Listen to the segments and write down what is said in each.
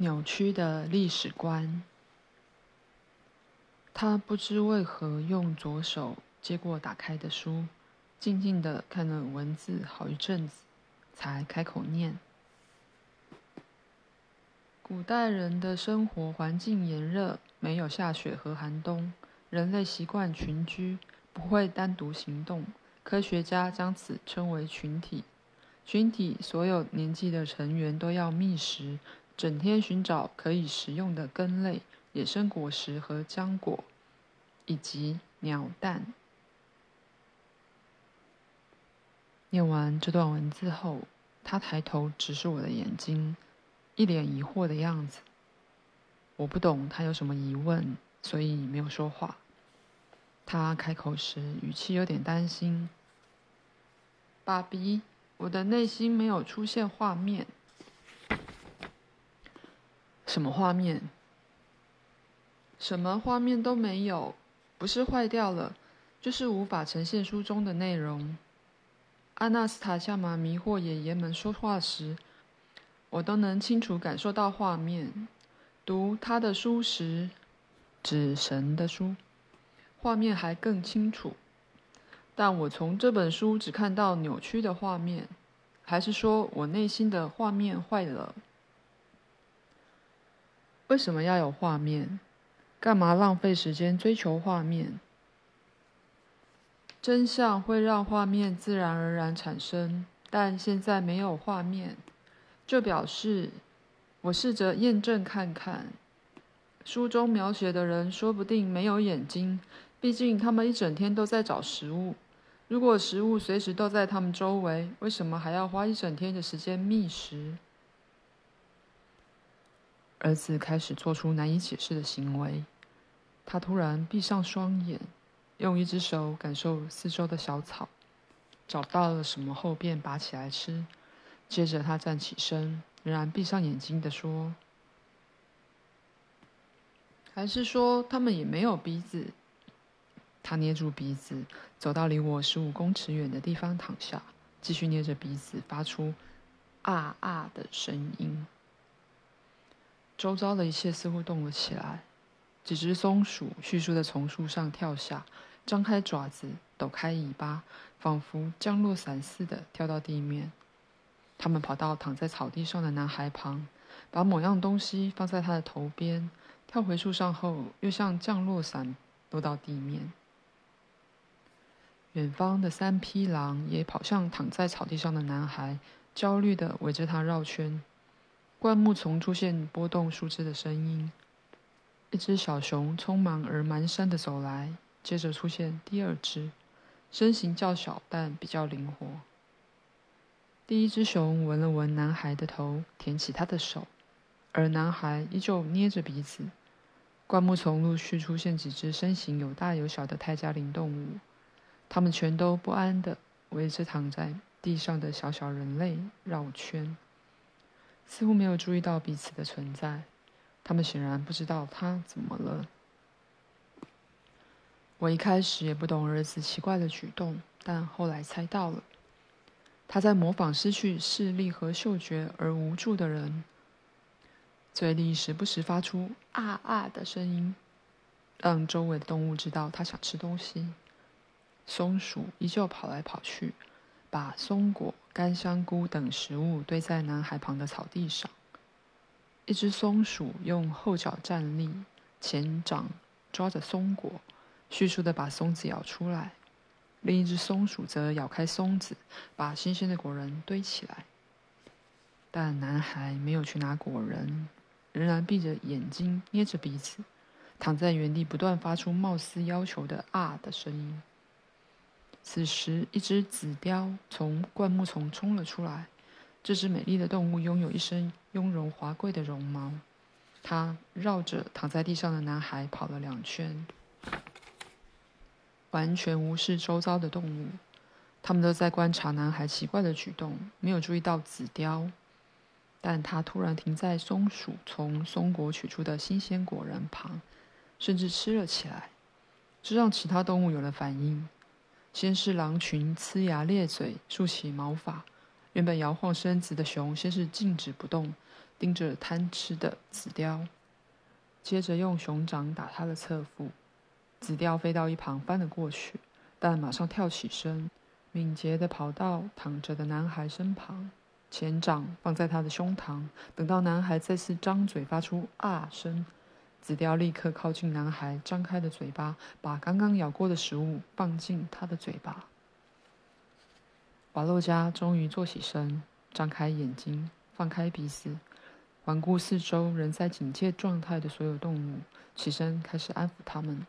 扭曲的历史观。他不知为何用左手接过打开的书，静静地看了文字好一阵子，才开口念：“古代人的生活环境炎热，没有下雪和寒冬，人类习惯群居，不会单独行动。科学家将此称为群体。群体所有年纪的成员都要觅食。”整天寻找可以食用的根类、野生果实和浆果，以及鸟蛋。念完这段文字后，他抬头直视我的眼睛，一脸疑惑的样子。我不懂他有什么疑问，所以没有说话。他开口时语气有点担心：“爸比，我的内心没有出现画面。”什么画面？什么画面都没有，不是坏掉了，就是无法呈现书中的内容。阿纳斯塔夏玛迷惑爷爷们说话时，我都能清楚感受到画面。读他的书时，指神的书，画面还更清楚。但我从这本书只看到扭曲的画面，还是说我内心的画面坏了？为什么要有画面？干嘛浪费时间追求画面？真相会让画面自然而然产生，但现在没有画面，就表示我试着验证看看。书中描写的人说不定没有眼睛，毕竟他们一整天都在找食物。如果食物随时都在他们周围，为什么还要花一整天的时间觅食？儿子开始做出难以解释的行为。他突然闭上双眼，用一只手感受四周的小草，找到了什么后便拔起来吃。接着他站起身，仍然闭上眼睛地说：“还是说他们也没有鼻子？”他捏住鼻子，走到离我十五公尺远的地方躺下，继续捏着鼻子，发出“啊啊”的声音。周遭的一切似乎动了起来，几只松鼠迅速的从树上跳下，张开爪子，抖开尾巴，仿佛降落伞似的跳到地面。它们跑到躺在草地上的男孩旁，把某样东西放在他的头边，跳回树上后，又像降落伞落到地面。远方的三匹狼也跑向躺在草地上的男孩，焦虑的围着他绕圈。灌木丛出现拨动树枝的声音，一只小熊匆忙而蹒跚的走来，接着出现第二只，身形较小但比较灵活。第一只熊闻了闻男孩的头，舔起他的手，而男孩依旧捏着鼻子。灌木丛陆续出现几只身形有大有小的泰加林动物，它们全都不安地围着躺在地上的小小人类绕圈。似乎没有注意到彼此的存在，他们显然不知道他怎么了。我一开始也不懂儿子奇怪的举动，但后来猜到了，他在模仿失去视力和嗅觉而无助的人，嘴里时不时发出“啊啊”的声音，让周围的动物知道他想吃东西。松鼠依旧跑来跑去。把松果、干香菇等食物堆在男孩旁的草地上。一只松鼠用后脚站立，前掌抓着松果，迅速地把松子咬出来；另一只松鼠则咬开松子，把新鲜的果仁堆起来。但男孩没有去拿果仁，仍然闭着眼睛，捏着鼻子，躺在原地，不断发出貌似要求的“啊”的声音。此时，一只紫貂从灌木丛冲了出来。这只美丽的动物拥有一身雍容华贵的绒毛。它绕着躺在地上的男孩跑了两圈，完全无视周遭的动物。他们都在观察男孩奇怪的举动，没有注意到紫貂。但它突然停在松鼠从松果取出的新鲜果仁旁，甚至吃了起来。这让其他动物有了反应。先是狼群呲牙咧嘴、竖起毛发，原本摇晃身子的熊先是静止不动，盯着贪吃的紫貂，接着用熊掌打他的侧腹。紫貂飞到一旁翻了过去，但马上跳起身，敏捷地跑到躺着的男孩身旁，前掌放在他的胸膛。等到男孩再次张嘴发出“啊”声，紫貂立刻靠近男孩张开的嘴巴，把刚刚咬过的食物放进他的嘴巴。瓦洛加终于坐起身，张开眼睛，放开鼻子，环顾四周仍在警戒状态的所有动物，起身开始安抚他们。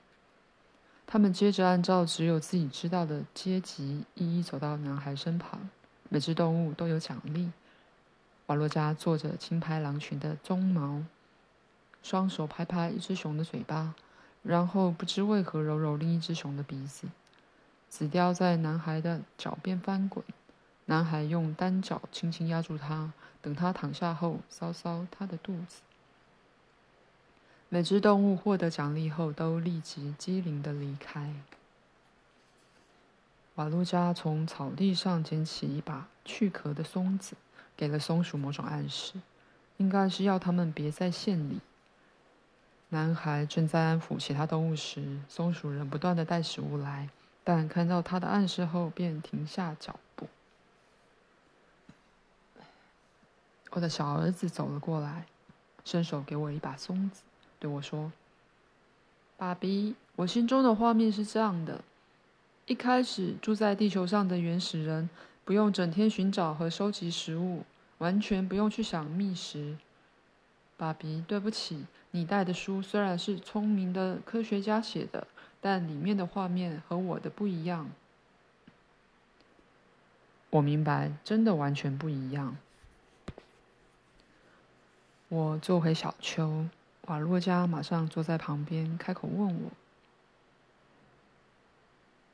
他们接着按照只有自己知道的阶级，一一走到男孩身旁。每只动物都有奖励。瓦洛加坐着轻拍狼群的鬃毛，双手拍拍一只熊的嘴巴，然后不知为何揉揉另一只熊的鼻子。紫貂在男孩的脚边翻滚。男孩用单脚轻轻压住他，等他躺下后，搔搔他的肚子。每只动物获得奖励后，都立即机灵的离开。瓦洛加从草地上捡起一把去壳的松子，给了松鼠某种暗示，应该是要它们别在线里。男孩正在安抚其他动物时，松鼠仍不断的带食物来，但看到他的暗示后，便停下脚步。我的小儿子走了过来，伸手给我一把松子，对我说：“爸比，我心中的画面是这样的：一开始住在地球上的原始人，不用整天寻找和收集食物，完全不用去想觅食。爸比，对不起，你带的书虽然是聪明的科学家写的，但里面的画面和我的不一样。我明白，真的完全不一样。”我坐回小丘，瓦洛加马上坐在旁边，开口问我：“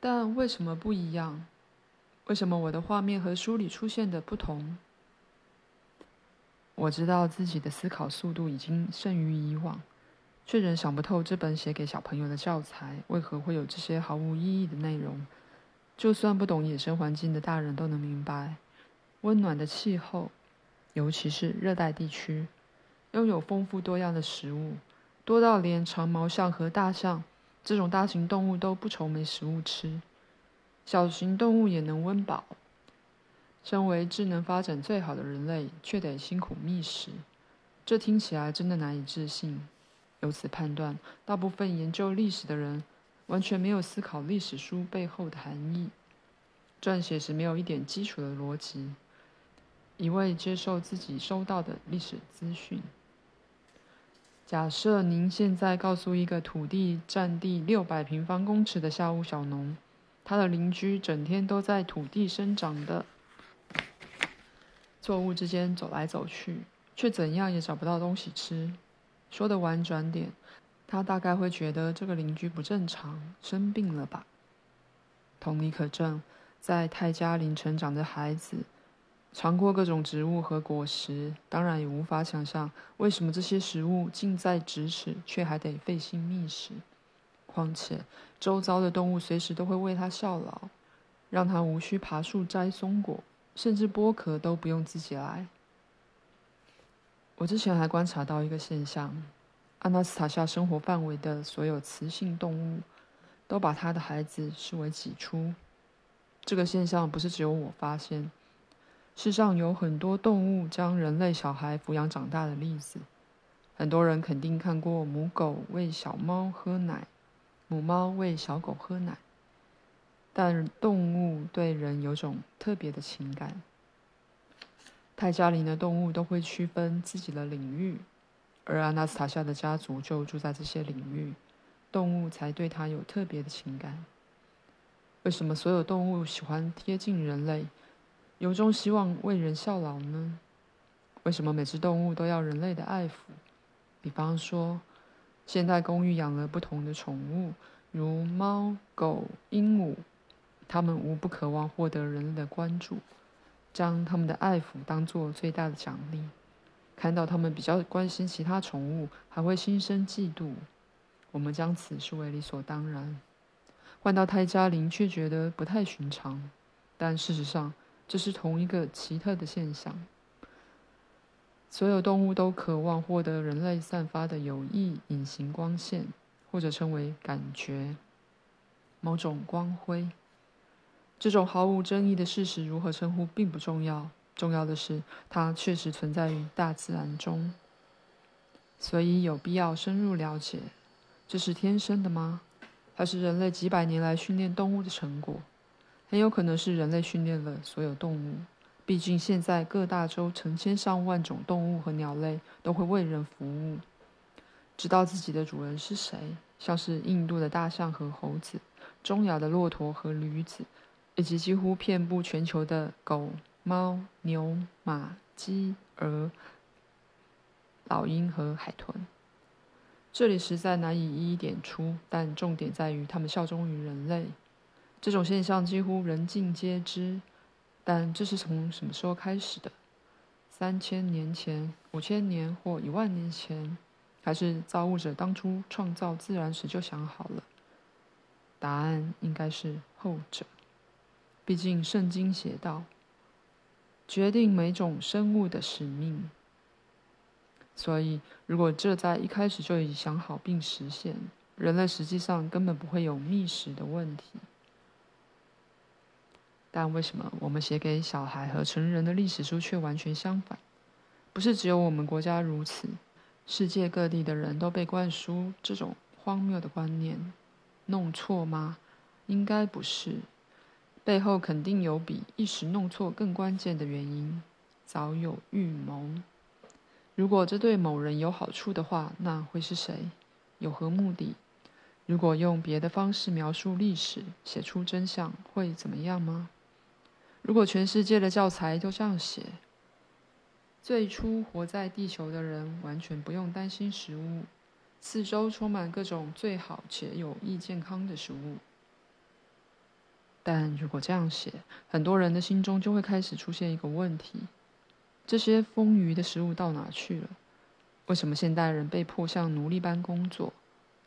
但为什么不一样？为什么我的画面和书里出现的不同？”我知道自己的思考速度已经胜于以往，却仍想不透这本写给小朋友的教材为何会有这些毫无意义的内容。就算不懂野生环境的大人都能明白，温暖的气候，尤其是热带地区。拥有丰富多样的食物，多到连长毛象和大象这种大型动物都不愁没食物吃，小型动物也能温饱。身为智能发展最好的人类，却得辛苦觅食，这听起来真的难以置信。由此判断，大部分研究历史的人完全没有思考历史书背后的含义，撰写时没有一点基础的逻辑，一味接受自己收到的历史资讯。假设您现在告诉一个土地占地六百平方公尺的下屋小农，他的邻居整天都在土地生长的作物之间走来走去，却怎样也找不到东西吃。说的婉转点，他大概会觉得这个邻居不正常，生病了吧？同理可证，在泰加林成长的孩子。尝过各种植物和果实，当然也无法想象为什么这些食物近在咫尺，却还得费心觅食。况且，周遭的动物随时都会为他效劳，让他无需爬树摘松果，甚至剥壳都不用自己来。我之前还观察到一个现象：阿纳斯塔夏生活范围的所有雌性动物，都把她的孩子视为己出。这个现象不是只有我发现。世上有很多动物将人类小孩抚养长大的例子，很多人肯定看过母狗喂小猫喝奶，母猫喂小狗喝奶。但动物对人有种特别的情感。泰加林的动物都会区分自己的领域，而阿纳斯塔夏的家族就住在这些领域，动物才对它有特别的情感。为什么所有动物喜欢贴近人类？由衷希望为人效劳呢？为什么每只动物都要人类的爱抚？比方说，现代公寓养了不同的宠物，如猫、狗、鹦鹉，他们无不渴望获得人类的关注，将他们的爱抚当做最大的奖励。看到他们比较关心其他宠物，还会心生嫉妒。我们将此视为理所当然。换到泰加林，却觉得不太寻常。但事实上，这是同一个奇特的现象。所有动物都渴望获得人类散发的有益隐形光线，或者称为感觉，某种光辉。这种毫无争议的事实如何称呼并不重要，重要的是它确实存在于大自然中。所以有必要深入了解：这是天生的吗？还是人类几百年来训练动物的成果？很有可能是人类训练了所有动物。毕竟现在各大洲成千上万种动物和鸟类都会为人服务，知道自己的主人是谁，像是印度的大象和猴子，中亚的骆驼和驴子。以及几乎遍布全球的狗、猫、牛、马、鸡、鹅、老鹰和海豚，这里实在难以一一点出，但重点在于它们效忠于人类。这种现象几乎人尽皆知，但这是从什么时候开始的？三千年前、五千年或一万年前，还是造物者当初创造自然时就想好了？答案应该是后者。毕竟，圣经写道：“决定每种生物的使命。”所以，如果这在一开始就已想好并实现，人类实际上根本不会有觅食的问题。但为什么我们写给小孩和成人的历史书却完全相反？不是只有我们国家如此，世界各地的人都被灌输这种荒谬的观念。弄错吗？应该不是。背后肯定有比一时弄错更关键的原因，早有预谋。如果这对某人有好处的话，那会是谁？有何目的？如果用别的方式描述历史，写出真相，会怎么样吗？如果全世界的教材都这样写，最初活在地球的人完全不用担心食物，四周充满各种最好且有益健康的食物。但如果这样写，很多人的心中就会开始出现一个问题：这些丰腴的食物到哪去了？为什么现代人被迫像奴隶般工作，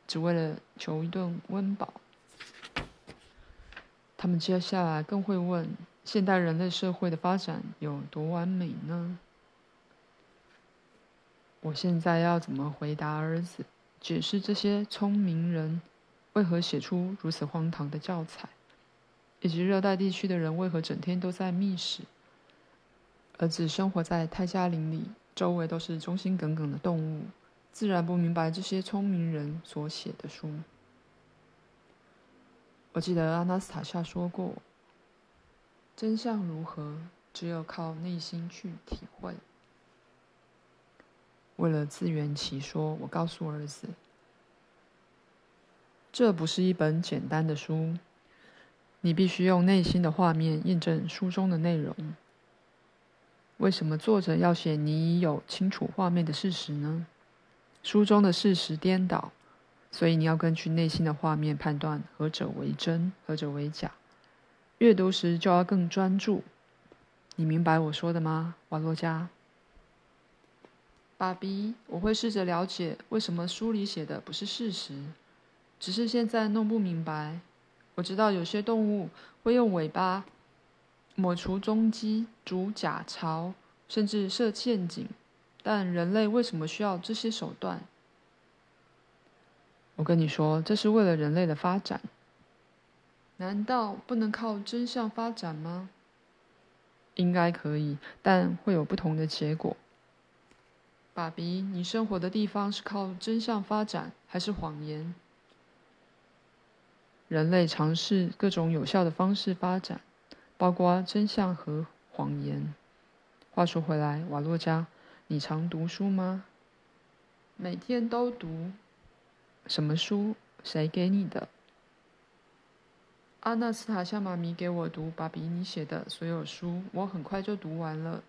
只为了求一顿温饱？他们接下来更会问：现代人类社会的发展有多完美呢？我现在要怎么回答儿子，解释这些聪明人为何写出如此荒唐的教材？以及热带地区的人为何整天都在觅食？儿子生活在泰加林里，周围都是忠心耿耿的动物，自然不明白这些聪明人所写的书。我记得阿纳斯塔夏说过：“真相如何，只有靠内心去体会。”为了自圆其说，我告诉儿子：“这不是一本简单的书。”你必须用内心的画面验证书中的内容。为什么作者要写你已有清楚画面的事实呢？书中的事实颠倒，所以你要根据内心的画面判断何者为真，何者为假。阅读时就要更专注。你明白我说的吗，瓦洛加？爸比，我会试着了解为什么书里写的不是事实，只是现在弄不明白。我知道有些动物会用尾巴抹除踪迹、筑假巢，甚至设陷阱，但人类为什么需要这些手段？我跟你说，这是为了人类的发展。难道不能靠真相发展吗？应该可以，但会有不同的结果。爸比，你生活的地方是靠真相发展，还是谎言？人类尝试各种有效的方式发展，包括真相和谎言。话说回来，瓦洛加，你常读书吗？每天都读。什么书？谁给你的？阿纳斯塔夏妈咪给我读巴比你写的所有书，我很快就读完了。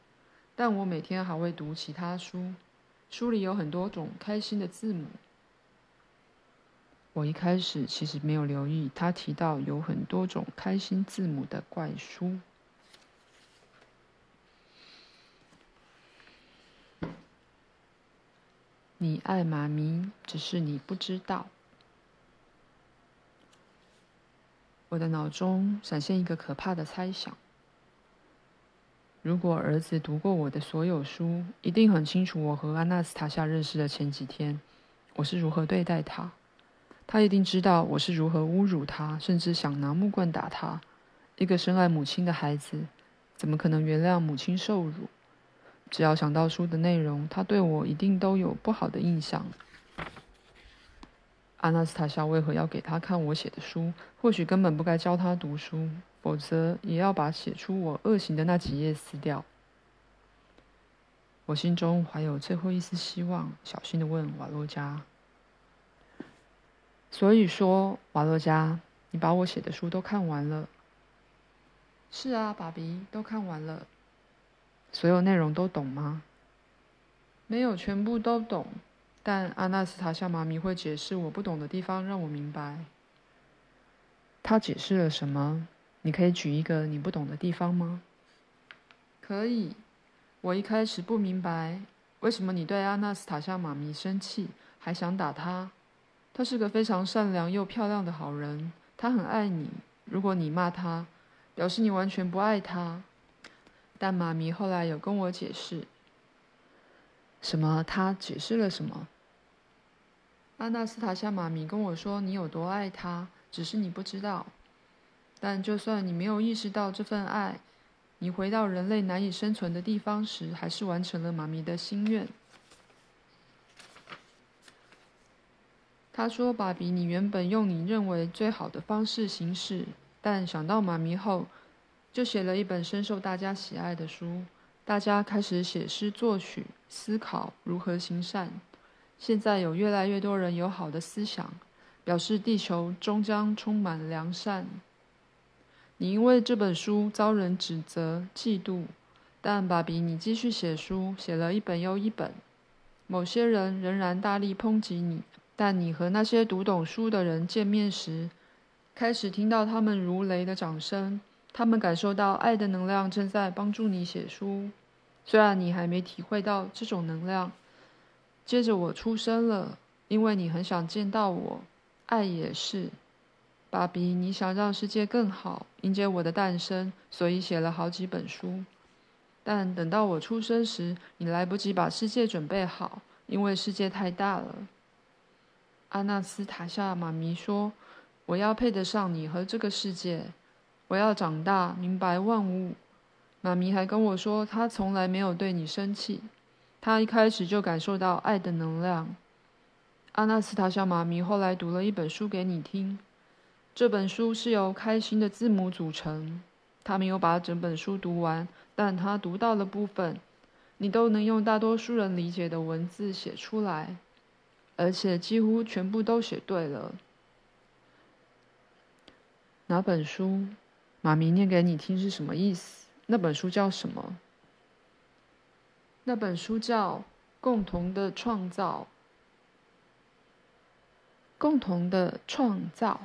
但我每天还会读其他书，书里有很多种开心的字母。我一开始其实没有留意，他提到有很多种开心字母的怪书。你爱妈咪，只是你不知道。我的脑中闪现一个可怕的猜想：如果儿子读过我的所有书，一定很清楚我和阿纳斯塔夏认识的前几天，我是如何对待他。他一定知道我是如何侮辱他，甚至想拿木棍打他。一个深爱母亲的孩子，怎么可能原谅母亲受辱？只要想到书的内容，他对我一定都有不好的印象。阿纳斯塔夏为何要给他看我写的书？或许根本不该教他读书。否则，也要把写出我恶行的那几页撕掉。我心中怀有最后一丝希望，小心地问瓦洛加：“所以说，瓦洛加，你把我写的书都看完了？”“是啊，爸比，都看完了。”“所有内容都懂吗？”“没有全部都懂，但阿纳斯塔夏妈咪会解释我不懂的地方，让我明白。”“他解释了什么？”你可以举一个你不懂的地方吗？可以。我一开始不明白，为什么你对阿纳斯塔夏妈咪生气，还想打她。他是个非常善良又漂亮的好人，他很爱你。如果你骂他，表示你完全不爱他。但妈咪后来有跟我解释。什么？他解释了什么？阿纳斯塔夏妈咪跟我说，你有多爱他，只是你不知道。但就算你没有意识到这份爱，你回到人类难以生存的地方时，还是完成了妈咪的心愿。他说：“爸比，你原本用你认为最好的方式行事，但想到妈咪后，就写了一本深受大家喜爱的书。大家开始写诗作曲，思考如何行善。现在有越来越多人有好的思想，表示地球终将充满良善。”你因为这本书遭人指责、嫉妒，但爸比，你继续写书，写了一本又一本。某些人仍然大力抨击你，但你和那些读懂书的人见面时，开始听到他们如雷的掌声。他们感受到爱的能量正在帮助你写书，虽然你还没体会到这种能量。接着我出生了，因为你很想见到我，爱也是。爸比，你想让世界更好，迎接我的诞生，所以写了好几本书。但等到我出生时，你来不及把世界准备好，因为世界太大了。阿纳斯塔夏妈咪说：“我要配得上你和这个世界，我要长大，明白万物。”妈咪还跟我说，她从来没有对你生气，她一开始就感受到爱的能量。阿纳斯塔夏妈咪后来读了一本书给你听。这本书是由开心的字母组成。他没有把整本书读完，但他读到的部分，你都能用大多数人理解的文字写出来，而且几乎全部都写对了。哪本书？妈咪念给你听是什么意思？那本书叫什么？那本书叫《共同的创造》。共同的创造。